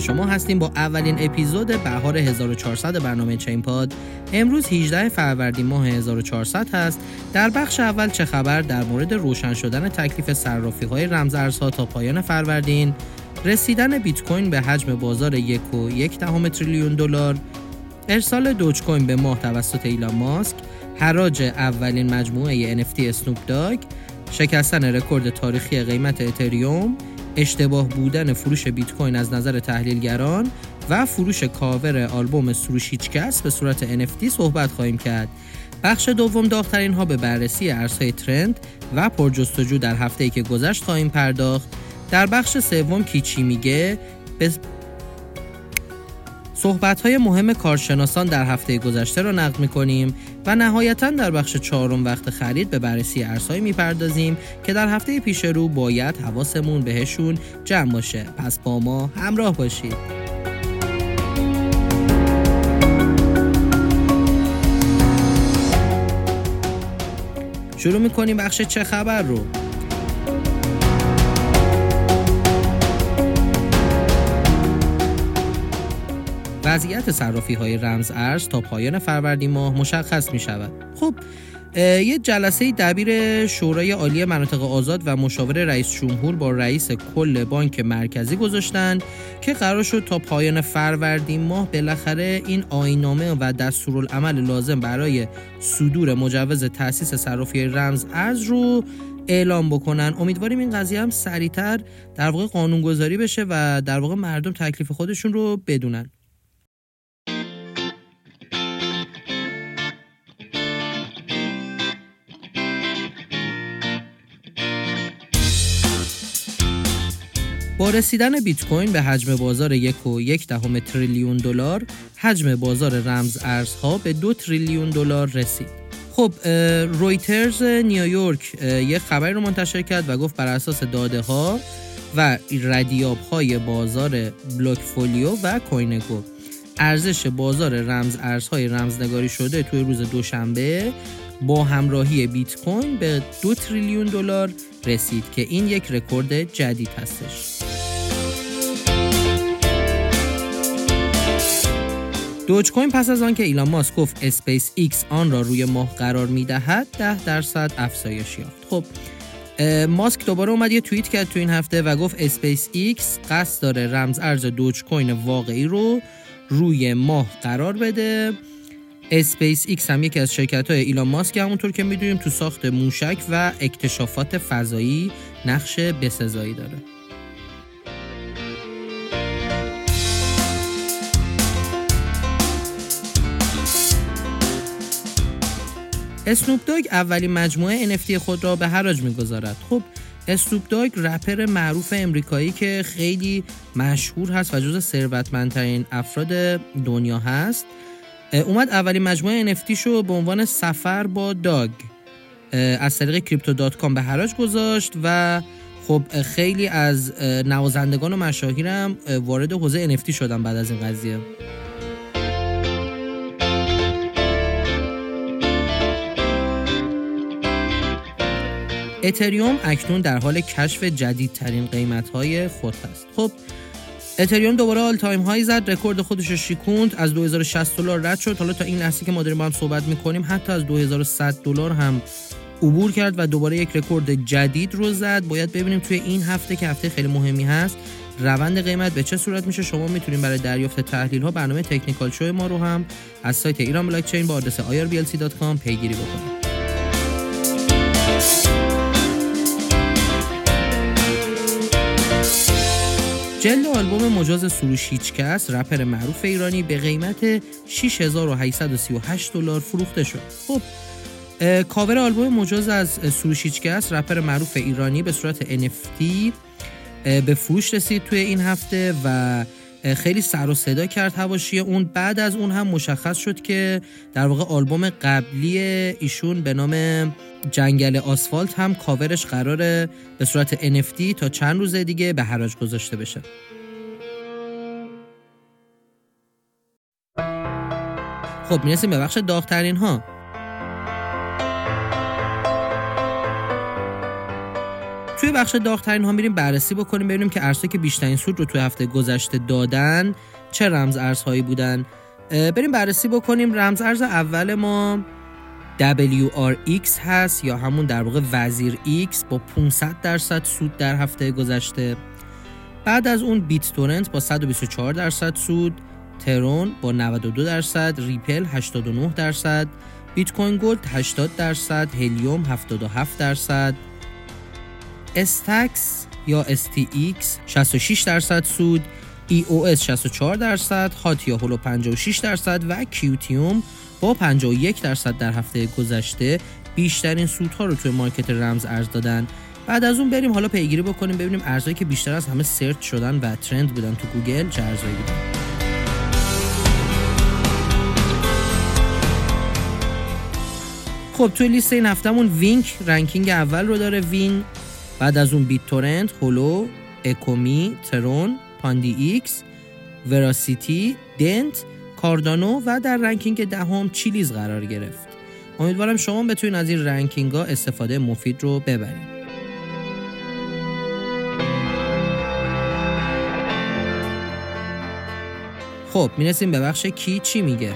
شما هستیم با اولین اپیزود بهار 1400 برنامه چین پاد. امروز 18 فروردین ماه 1400 هست. در بخش اول چه خبر؟ در مورد روشن شدن تکلیف صرافی های رمزارزها تا پایان فروردین. رسیدن بیت کوین به حجم بازار یک و یک دهم تریلیون دلار. ارسال دوج کوین به ماه توسط ایلان ماسک. حراج اولین مجموعه NFT اسنوپ داگ. شکستن رکورد تاریخی قیمت اتریوم. اشتباه بودن فروش بیت کوین از نظر تحلیلگران و فروش کاور آلبوم سروش هیچکس به صورت NFT صحبت خواهیم کرد. بخش دوم داغترین ها به بررسی ارزهای ترند و پرجستجو در هفته ای که گذشت خواهیم پرداخت. در بخش سوم کیچی میگه به صحبت های مهم کارشناسان در هفته گذشته را نقد می‌کنیم و نهایتا در بخش چهارم وقت خرید به بررسی ارزهایی می‌پردازیم که در هفته پیش رو باید حواسمون بهشون جمع باشه. پس با ما همراه باشید. شروع می‌کنیم بخش چه خبر رو. وضعیت صرافی های رمز ارز تا پایان فروردین ماه مشخص می شود. خب یه جلسه دبیر شورای عالی مناطق آزاد و مشاور رئیس جمهور با رئیس کل بانک مرکزی گذاشتن که قرار شد تا پایان فروردین ماه بالاخره این آینامه و دستورالعمل لازم برای صدور مجوز تأسیس صرافی رمز ارز رو اعلام بکنن امیدواریم این قضیه هم سریعتر در واقع قانونگذاری بشه و در واقع مردم تکلیف خودشون رو بدونن با رسیدن بیت کوین به حجم بازار یک و یک دهم تریلیون دلار حجم بازار رمز ارزها به دو تریلیون دلار رسید خب رویترز نیویورک یک خبری رو منتشر کرد و گفت بر اساس داده ها و ردیاب های بازار Blockfolio و CoinGecko ارزش بازار رمز ارزهای رمزنگاری شده توی روز دوشنبه با همراهی بیت کوین به دو تریلیون دلار رسید که این یک رکورد جدید هستش. دوج کوین پس از آنکه ایلان ماسک گفت اسپیس ایکس آن را روی ماه قرار می دهد 10 درصد افزایش یافت. خب ماسک دوباره اومد یه توییت کرد تو این هفته و گفت اسپیس ایکس قصد داره رمز ارز دوج کوین واقعی رو روی ماه قرار بده اسپیس ایکس هم یکی از شرکت های ایلان ماسک همونطور که می‌دونیم تو ساخت موشک و اکتشافات فضایی نقش بسزایی داره اسنوپ داگ اولین مجموعه NFT خود را به حراج می‌گذارد. خب اسنوپ داگ رپر معروف امریکایی که خیلی مشهور هست و جز ثروتمندترین افراد دنیا هست. اومد اولین مجموعه NFT شو به عنوان سفر با داگ. از طریق Crypto.com به حراج گذاشت و خب خیلی از نوازندگان و مشاهیرم وارد حوزه NFT شدن بعد از این قضیه. اتریوم اکنون در حال کشف جدیدترین قیمت های خود است خب اتریوم دوباره all time high زد رکورد خودش رو شیکوند از 2060 دلار رد شد. حالا تا این لحظه که ما داریم با هم صحبت می‌کنیم حتی از 2100 دلار هم عبور کرد و دوباره یک رکورد جدید رو زد. باید ببینیم توی این هفته که هفته خیلی مهمی هست روند قیمت به چه صورت میشه؟ شما می‌تونید برای دریافت تحلیل ها برنامه تکنیکال شو ما رو هم از سایت ایران بلاک چین با آدرس irblc.com پیگیری بکنید. جلد آلبوم مجاز سروش هیچکس رپر معروف ایرانی به قیمت 6838 دلار فروخته شد. خب کاور آلبوم مجاز از سروش هیچکس رپر معروف ایرانی به صورت NFT به فروش رسید توی این هفته و خیلی سر و صدا کرد هواشی اون. بعد از اون هم مشخص شد که در واقع آلبوم قبلی ایشون به نام جنگل آسفالت هم کاورش قراره به صورت NFT تا چند روز دیگه به حراج گذاشته بشه. خب می‌رسیم به بخش داغترین ها بخش داغترین ها میریم بررسی بکنیم ببینیم که ارزهایی که بیشترین سود رو توی هفته گذشته دادن چه رمز ارزهایی بودن بریم بررسی بکنیم. رمز ارز اول ما WRX هست یا همون در واقع وزیر X با 500 درصد سود در هفته گذشته. بعد از اون بیت تورنت با 124 درصد سود ترون با 92 درصد ریپل 89 درصد بیت کوین گولد 80 درصد هلیوم 77 درصد. استکس یا STX 66 درصد سود EOS 64 درصد هات یا هولو 56 درصد و کیوتیوم با 51 درصد در هفته گذشته بیشترین سودها رو توی market رمز ارز دادن. بعد از اون بریم حالا پیگیری بکنیم ببینیم ارزهایی که بیشتر از همه search شدن و trend بودن تو گوگل چه ارزهایی بودن. خب توی لیست این هفتهمون وینک ranking اول رو داره. وین بعد از اون بیت تورنت، هولو، اکومی، ترون، پاندی ایکس، وراسیتی، دنت، کاردانو و در ranking دهم چیلیز قرار گرفت. امیدوارم شما بتونید از این ranking ها استفاده مفید رو ببرید. خب می‌رسیم به بخش کی چی میگه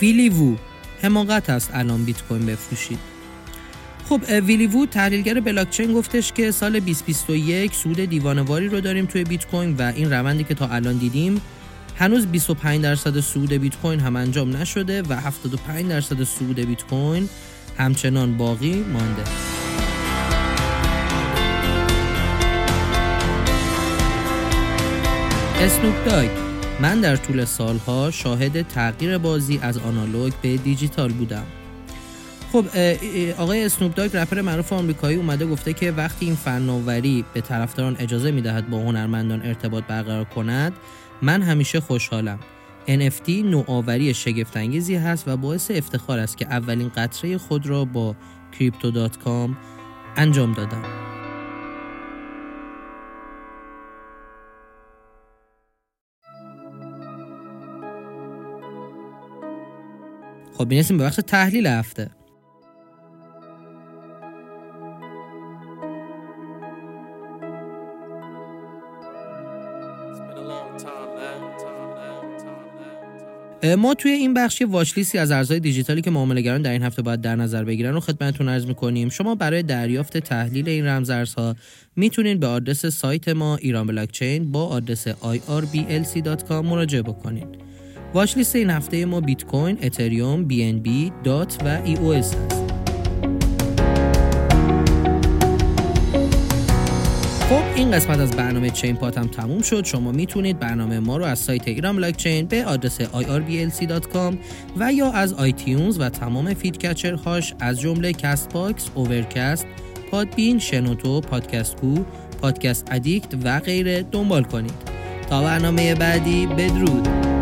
ویلی وو. حماقت است الان بیت کوین بفروشید. خب ویلی وو تحلیلگر بلاکچین گفتش که سال 2021 سود دیوانواری رو داریم توی بیت کوین و این روندی که تا الان دیدیم هنوز 25 درصد سود بیت کوین هم انجام نشده و 75 درصد سود بیت کوین همچنان باقی مانده. اسنوپ داگ من در طول سالها شاهد تغییر بازی از آنالوگ به دیجیتال بودم. خب آقای اسنوپ داگ رپر معروف آمریکایی اومده گفته که وقتی این فناوری به طرفداران اجازه می‌دهد با هنرمندان ارتباط برقرار کند من همیشه خوشحالم. NFT نوآوری شگفتانگیزی هست و باعث افتخار است که اولین قطره خود را با crypto.com انجام دادم. خب بینیسیم به بخش تحلیل هفته. ما توی این بخش واچلیستی از ارزهای دیجیتالی که معاملهگران در این هفته باید در نظر بگیرن رو خدمتتون عرض می‌کنیم. شما برای دریافت تحلیل این رمزارزها می‌تونید به آدرس سایت ما ایران بلاکچین با آدرس irblc.com مراجعه بکنید. watch list این هفته ما بیت کوین، اتریوم، بی ان بی، دات و EOS هست. خب این قسمت از برنامه چین پاد هم تموم شد. شما می‌تونید برنامه ما رو از سایت ایران بلاک چین به آدرس irblc.com و یا از آیتیونز و تمام feed هاش از جمله کست باکس، اوورکست، پادبین، شنوتو، پادکست کو، پادکست ادیکت و غیره دنبال کنید. تا برنامه بعدی بدرود.